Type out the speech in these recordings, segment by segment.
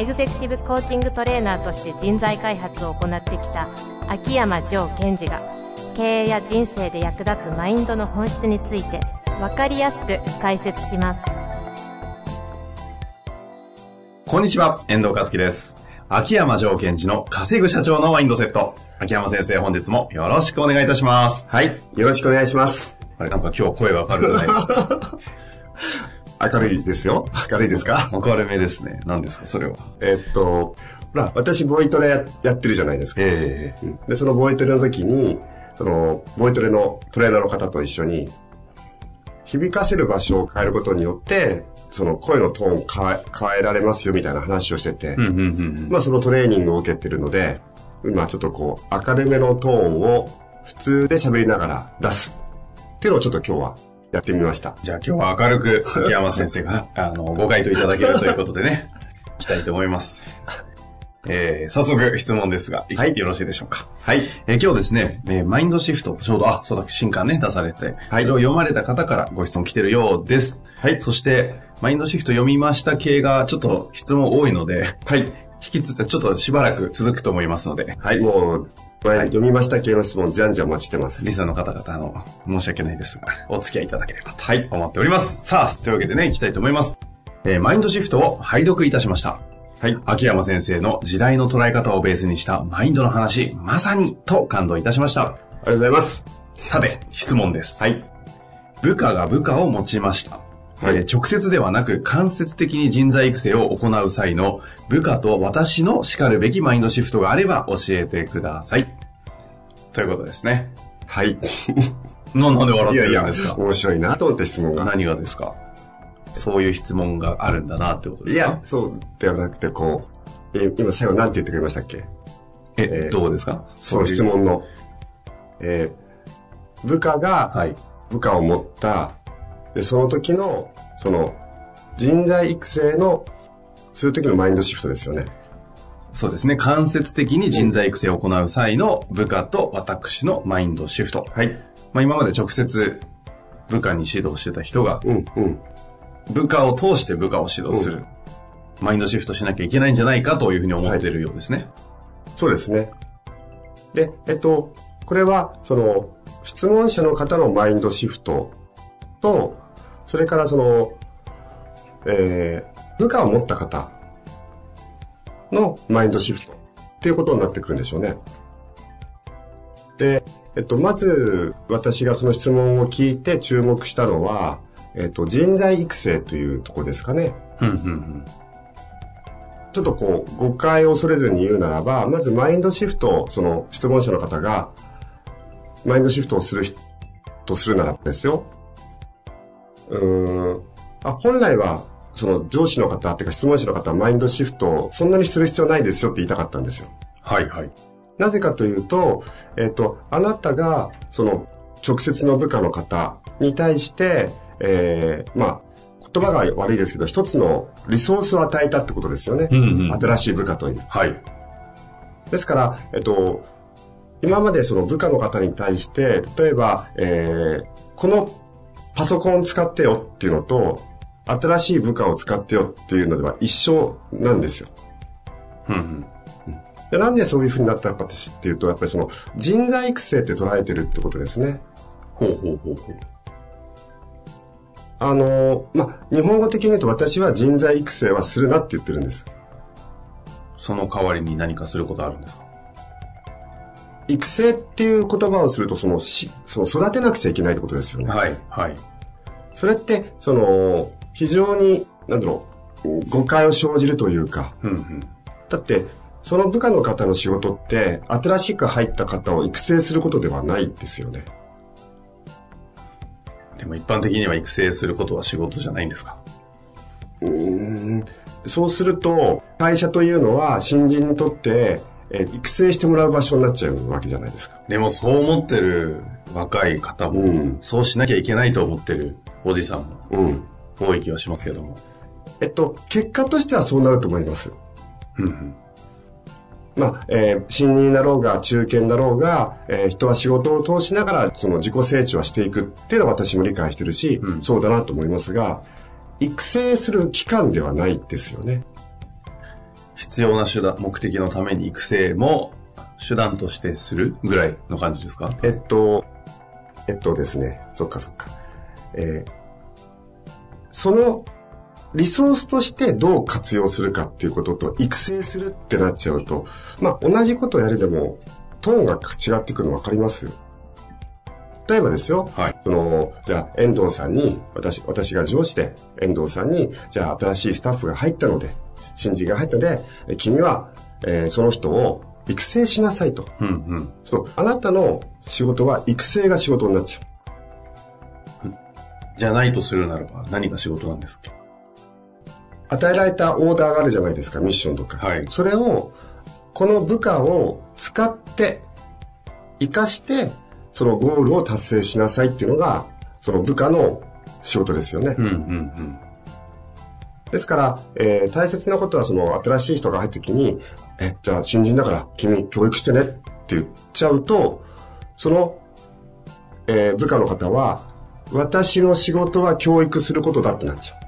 エグゼクティブコーチングトレーナーとして人材開発を行ってきた秋山城賢治が経営や人生で役立つマインドの本質について分かりやすく解説しますこんにちは、遠藤和樹です。秋山城賢治の稼ぐ社長のマインドセット。秋山先生、本日もよろしくお願いいたします。はい。よろしくお願いします。あれ、なんか今日声が明るくないですか 明るいですよ。明るいですか？明るめですね。何ですか、それは。えっと、ほら、私、ボイトレややってるじゃないですか。ええうんで、そのボイトレの時に、その、ボイトレのトレーナーの方と一緒に、響かせる場所を変えることによって、その声のトーンを変え変えられますよみたいな話をしてて、うんうんうんうん。まあそのトレーニングを受けてるので、今ちょっとこう、明るめのトーンを普通で喋りながら出す。っていうのをちょっと今日はやってみました。じゃあ今日は明るく、秋山先生が、あの、ご回答いただけるということでね、いきたいと思います。えー、早速質問ですが、いはいよろしいでしょうか？はい。えー今日ですね、えーマインドシフト、ちょうど、あ、そうだ、新刊ね、出されて、はいそれを読まれた方からご質問来てるようです。はいそして、マインドシフト読みました系がちょっと質問多いので、はい。引きつちょっとしばらく続くと思いますので、はい、もう、前読みました系の質問、じゃんじゃんお待ちしてます。リスナーの方々、あの、申し訳ないですが、お付き合いいただければと思っております。さあ、というわけでね、行きたいと思います。えーマインドシフトを拝読いたしました。はい。秋山先生の時代の捉え方をベースにしたマインドの話、まさにと感動いたしました。ありがとうございます。さて、質問です。はい。部下が部下を持ちました。はいえー直接ではなく間接的に人材育成を行う際の部下と私の叱るべきマインドシフトがあれば教えてください。ということですね。はい。な、なんで笑っていやいやるんですか、面白いなと思って質問が。何がですか？そういう質問があるんだなってことですか？いや、そうではなくて、こう、え今最後何て言ってくれましたっけ？え、えーどうですか？その質。問の。えー部下がはい。部下を持った、で、その時の、その、人材育成の、する時のマインドシフトですよね。そうですね。間接的に人材育成を行う際の部下と私のマインドシフト。はい。まあ今まで直接部下に指導してた人がうん、うん。部下を通して部下を指導する、マインドシフトしなきゃいけないんじゃないかというふうに思っているようですね。そうですね。で、えっと、これは、その、質問者の方のマインドシフトと、それからその、えー、部下を持った方のマインドシフトっていうことになってくるんでしょうね。で、えっと、まず、私がその質問を聞いて注目したのは、えっと、人材育成というところですかね。ちょっとこう、誤解を恐れずに言うならば、まずマインドシフト、その質問者の方が、マインドシフトをする人とするならばですよ。うーん。あ、本来は、その上司の方っていうか質問者の方はマインドシフトをそんなにする必要ないですよって言いたかったんですよ。はいはい。なぜかというと、えっ、と、あなたが、その、直接の部下の方に対して、えー、まあ、言葉が悪いですけど、一つのリソースを与えたってことですよね。うんうん新しい部下という。はい。ですから、えっと、今までその部下の方に対して、例えば、えー、このパソコン使ってよっていうのと、新しい部下を使ってよっていうのでは一緒なんですよ。うんうんでなんでそういう風になったかっていうと、やっぱりその人材育成って捉えてるってことですね。ほうほうほうほう。あの、まあ、日本語的に言うと私は人材育成はするなって言ってるんです。その代わりに何かすることあるんですか？育成っていう言葉をすると、そのし、その育てなくちゃいけないってことですよね。はいはい。それって、その、非常に、なんだろう、誤解を生じるというか、うんうん。だって、その部下の方の仕事って、新しく入った方を育成することではないですよね。でも一般的には育成することは仕事じゃないんですか？うーんそうすると、会社というのは新人にとって、えー育成してもらう場所になっちゃうわけじゃないですか。でもそう思ってる若い方も、うんそうしなきゃいけないと思ってるおじさんもうん。多い気はしますけども。えっと、結果としてはそうなると思います。うんうんまあ、えー新任だろうが、中堅だろうが、えー人は仕事を通しながら、その自己成長はしていくっていうのは私も理解してるし、うんそうだなと思いますが、育成する期間ではないですよね。必要な手段、目的のために育成も手段としてするぐらいの感じですか？えっと、えっとですね、そっかそっか。えーそのリソースとしてどう活用するかっていうことと育成するってなっちゃうと、まあ同じことをやるでもトーンが違ってくるの分かります例えばですよ、はい。その、じゃあ遠藤さんに、私、私が上司で遠藤さんに、じゃあ新しいスタッフが入ったので、新人が入ったので、え君は、えーその人を育成しなさいと。うんうん。そう、あなたの仕事は育成が仕事になっちゃう。じゃないとするならば何が仕事なんですか？与えられたオーダーがあるじゃないですか、ミッションとか。はいそれを、この部下を使って、活かして、そのゴールを達成しなさいっていうのが、その部下の仕事ですよね。うんうんうん。ですから、えー大切なことはその新しい人が入った時に、え、じゃあ新人だから君教育してねって言っちゃうと、その、えー部下の方は、私の仕事は教育することだってなっちゃう。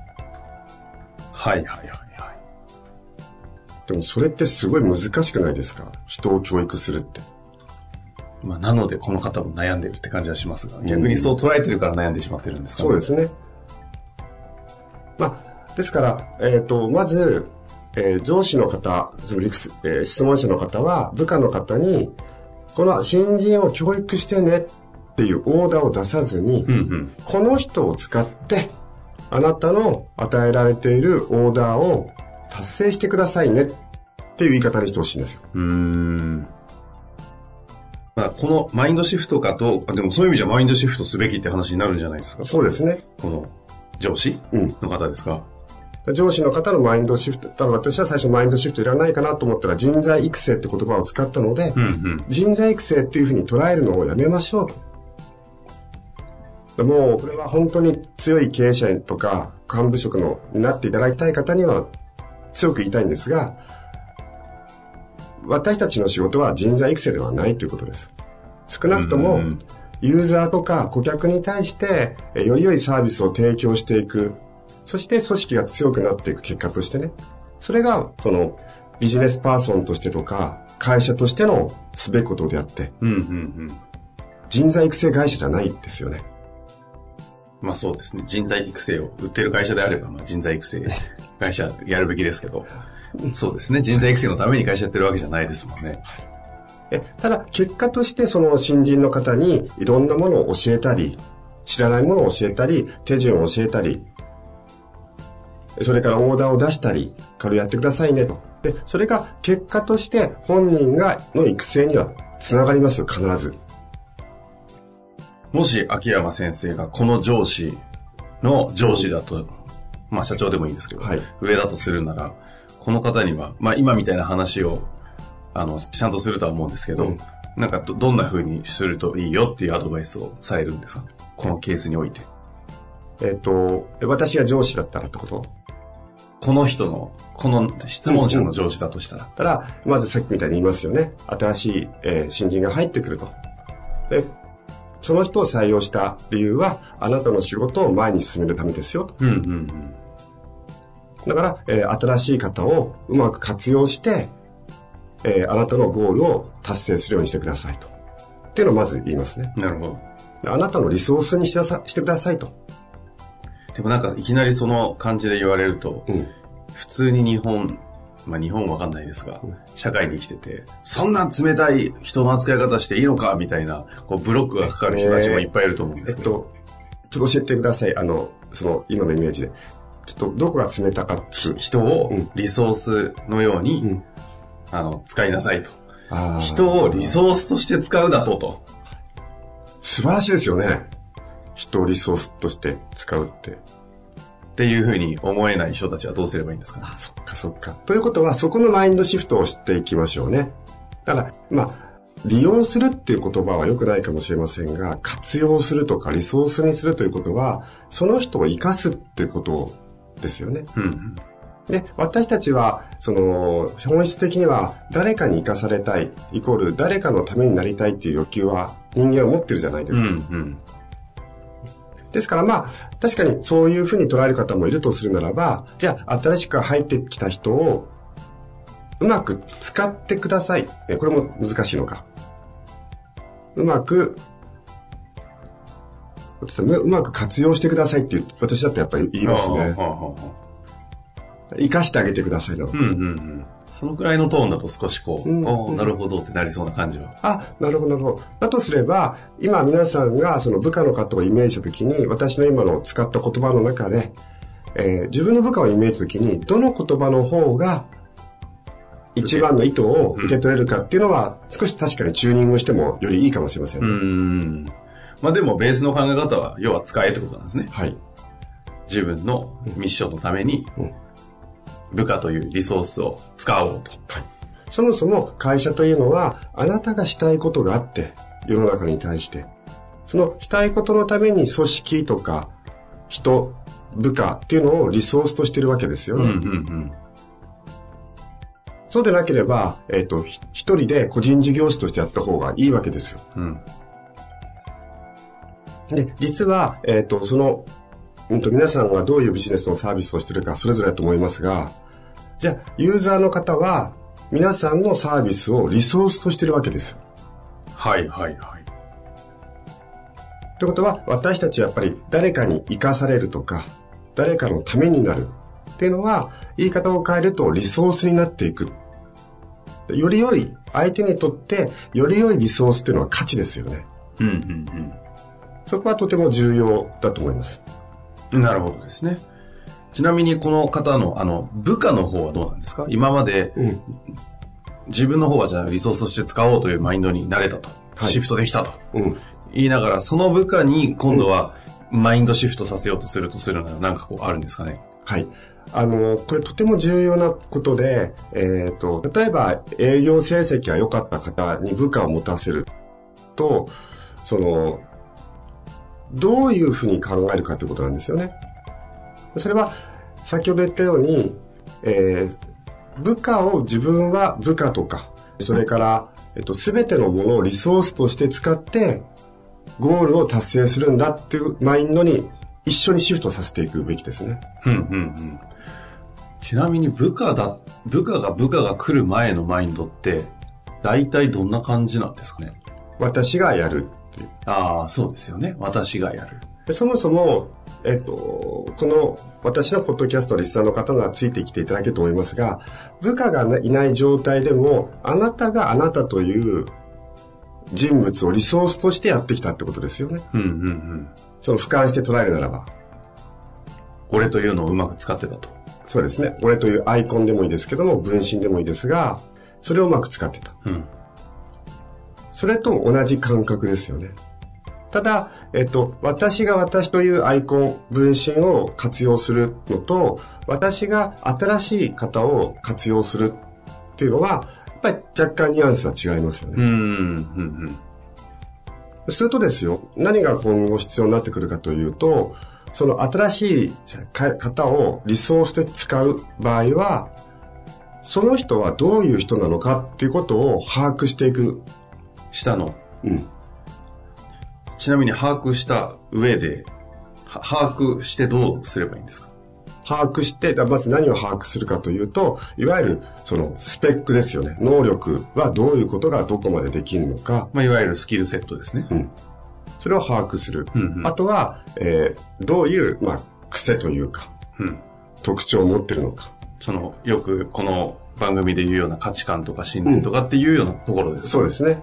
はいはいはいはい。でもそれってすごい難しくないですか？人を教育するって。まあ、なのでこの方も悩んでるって感じはしますが、逆にそう捉えてるから悩んでしまってるんですか、そうですね。まあ、ですから、えっ、と、まず、えー上司の方、そのえー質問者の方は、部下の方に、この新人を教育してねっていうオーダーを出さずに、うんうん。この人を使って、あなたの与えられているオーダーを達成してくださいねっていう言い方にしてほしいんですよ。うーん。まあ、このマインドシフトかと、あでもそういう意味じゃマインドシフトすべきって話になるんじゃないですか。そうですね。この上司うん。の方ですか。上司の方のマインドシフト、多分私は最初マインドシフトいらないかなと思ったら人材育成って言葉を使ったので、うんうん。人材育成っていうふうに捉えるのをやめましょうと。もう、これは本当に強い経営者とか幹部職のになっていただきたい方には強く言いたいんですが、私たちの仕事は人材育成ではないということです。少なくともうん、ユーザーとか顧客に対して、えより良いサービスを提供していく。そして組織が強くなっていく結果としてね。それが、その、ビジネスパーソンとしてとか、会社としてのすべきことであって、うんうんうん。人材育成会社じゃないですよね。まあそうですね。人材育成を売ってる会社であれば、まあ人材育成会社やるべきですけど、そうですね。人材育成のために会社やってるわけじゃないですもんね。えただ、結果としてその新人の方にいろんなものを教えたり、知らないものを教えたり、手順を教えたり、それからオーダーを出したり、これやってくださいねと。で、それが結果として本人がの育成にはつながりますよ、必ず。もし秋山先生がこの上司の上司だと、まあ社長でもいいですけど、はい上だとするなら、この方には、まあ今みたいな話を、あの、ちゃんとするとは思うんですけど、うんなんかどどんな風にするといいよっていうアドバイスをされるんですか？このケースにおいて。えっ、と、私が上司だったらってこと？この人の、この質問者の上司だとしたら。たら、まずさっきみたいに言いますよね。新しい、えー新人が入ってくると。で、その人を採用した理由は、あなたの仕事を前に進めるためですよと。うんうんうん。だから、えー新しい方をうまく活用して、えーあなたのゴールを達成するようにしてくださいと。っていうのをまず言いますね。なるほど。あなたのリソースにしてくださしてくださいと。でもなんかいきなりその感じで言われると、うん。普通に日本、まあ日本わかんないですが、社会に生きてて、そんな冷たい人の扱い方していいのかみたいな、こうブロックがかかる人たちもいっぱいいると思うんですけど。と、ちょっと教えてください。あの、その、今のイメージで。ちょっと、どこが冷たかっていう。人をうんリソースのように、うんあの、使いなさいと。人をリソースとして使うだとと。素晴らしいですよね。人をリソースとして使うって。っていうふうに思えない人たちはどうすればいいんですかね。そっかそっか。ということは、そこのマインドシフトを知っていきましょうね。だから、まあ、利用するっていう言葉は良くないかもしれませんが、活用するとかリソースにするということは、その人を生かすっていうことですよね。うん。で、私たちは、その、本質的には誰かに生かされたい、イコール誰かのためになりたいっていう欲求は人間は持ってるじゃないでうん。すか。うん。ですからまあ、確かにそういうふうに捉える方もいるとするならば、じゃあ新しく入ってきた人をうまく使ってください。えこれも難しいのか。うまく、うまく活用してくださいって、私だってやっぱり言いますね。はあはあはあ生かしてあげてくださいなの。うんうんうん。そのくらいのトーンだと少しこう、うんおーなるほどってなりそうな感じは。あ、なるほど、なるほど。だとすれば、今皆さんがその部下の方をイメージしたときに、私の今の使った言葉の中で、えー自分の部下をイメージしたときに、どの言葉の方が一番の意図を受け取れるかっていうのは、少し確かにチューニングしてもよりいいかもしれませんうね。ん。まあでもベースの考え方は、要は使えってことなんですね。はい。自分のミッションのためにうん、部下というリソースを使おうと。そもそも会社というのは、あなたがしたいことがあって、世の中に対して。そのしたいことのために組織とか、人、部下っていうのをリソースとしてるわけですよね。うんうんうん。そうでなければ、えっ、と、ひ一人で個人事業主としてやった方がいいわけですよ。うん。で、実は、えっ、と、その、うんと、皆さんがどういうビジネスのサービスをしてるか、それぞれだと思いますが、じゃあ、ユーザーの方は、皆さんのサービスをリソースとしてるわけです。はいはいはい。ということは、私たちはやっぱり誰かに生かされるとか、誰かのためになるっていうのは、言い方を変えるとリソースになっていく。より良い、相手にとって、より良いリソースっていうのは価値ですよね。うんうんそこはとても重要だと思います。うん。なるほどですね。ちなみにこの方の、あの、部下の方はどうなんですか？今までうん。自分の方はじゃあリソースとして使おうというマインドになれたと。はいシフトできたと。うん。言いながら、その部下に今度はマインドシフトさせようとするとするならなんかこうあるんですかね？はい。あの、これとても重要なことで、えっ、と、例えば営業成績が良かった方に部下を持たせると、その、どういうふうに考えるかということなんですよね。それは、先ほど言ったように、えー部下を自分は部下とか、それから、えっと、すべてのものをリソースとして使って、ゴールを達成するんだっていうマインドに一緒にシフトさせていくべきですね。うんうんうん。ちなみに部下だ、部下が部下が来る前のマインドって、大体どんな感じなんですかね？私がやるっていう。ああ、そうですよね。私がやる。でそもそも、えっと、この私のポッドキャストリスナーの方がついてきていただけると思いますが、部下がいない状態でも、あなたがあなたという人物をリソースとしてやってきたってことですよね。うんうんうん。その俯瞰して捉えるならば。俺というのをうまく使ってたと。そうですね。俺というアイコンでもいいですけども、分身でもいいですが、それをうまく使ってた。うん。それと同じ感覚ですよね。ただ、えっと、私が私というアイコン、分身を活用するのと、私が新しい方を活用するっていうのは、やっぱり若干ニュアンスは違いますよね。うん、うん、するとですよ、何が今後必要になってくるかというと、その新しいか方をリソースで使う場合は、その人はどういう人なのかっていうことを把握していく。下の。うん。ちなみに把握した上で、は把握してどうすればいいんですか？把握して、だまず何を把握するかというと、いわゆるそのスペックですよね。能力はどういうことがどこまでできるのか。まあ、いわゆるスキルセットですね。うん。それを把握する。うんうんあとは、えーどういう、まあ、癖というか、うん。特徴を持ってるのか。その、よくこの番組で言うような価値観とか信念とかっていうようなところです。そうですね。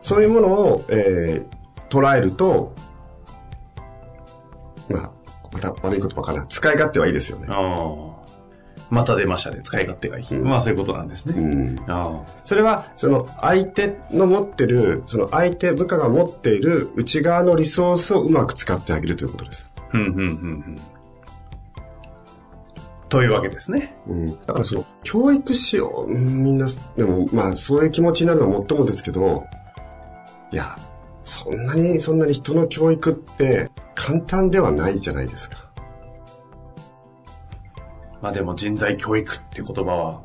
そういうものを、えー捉えると、まあ、また悪い言葉かな。使い勝手はいいですよね。ああ。また出ましたね。使い勝手がいい。うんまあそういうことなんですね。うん。あそれは、その相手の持ってる、その相手、部下が持っている内側のリソースをうまく使ってあげるということです。あ。うん、うん、うん、というわけですね。うん。だからその、教育しよう、みんな、でもまあそういう気持ちになるのはもっともですけど、いや、そんなに、そんなに人の教育って簡単ではないじゃないですか。まあでも人材教育っていう言葉は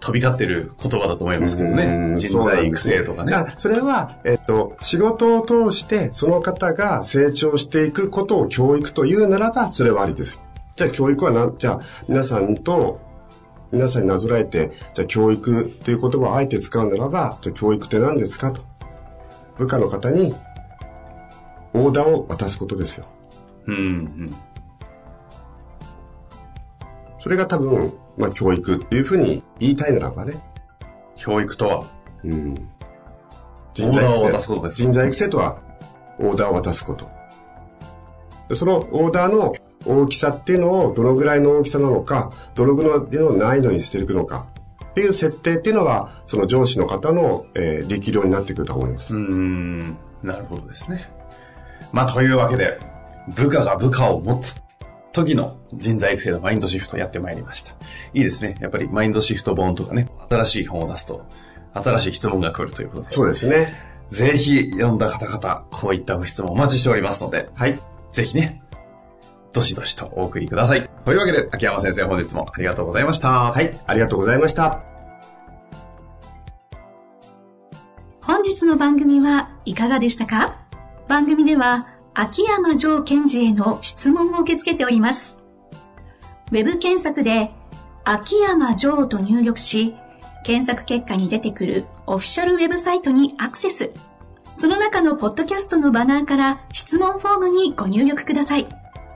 飛び交ってる言葉だと思いますけどね。人材育成とかね。そそれは、えっと、仕事を通してその方が成長していくことを教育というならば、それはありです。じゃあ教育はな、じゃあ皆さんと、皆さんになぞらえて、じゃあ教育っていう言葉をあえて使うならば、じゃあ教育って何ですかと。部下の方にオーダーを渡すことですよ。うん、うん。それが多分、まあ教育っていうふうに言いたいならばね。教育とは？うん。人材育成。人材育成とは、オーダーを渡すこと。そのオーダーの大きさっていうのをどのぐらいの大きさなのか、どのぐらいの難易度にしていくのかっていう設定っていうのは、その上司の方の、えー、力量になってくると思います。うん、なるほどですね。まあ、というわけで、部下が部下を持つ時の人材育成のマインドシフトやってまいりました。いいですね。やっぱりマインドシフト本とかね、新しい本を出すと、新しい質問が来るということで。そうですね。ぜひ読んだ方々、こういったご質問お待ちしておりますので、はい。ぜひね、どしどしとお送りください。というわけで、秋山先生本日もありがとうございました。はい、ありがとうございました。本日の番組はいかがでしたか？番組では、秋山城賢治への質問を受け付けております。ウェブ検索で、秋山城と入力し、検索結果に出てくるオフィシャルウェブサイトにアクセス。その中のポッドキャストのバナーから質問フォームにご入力ください。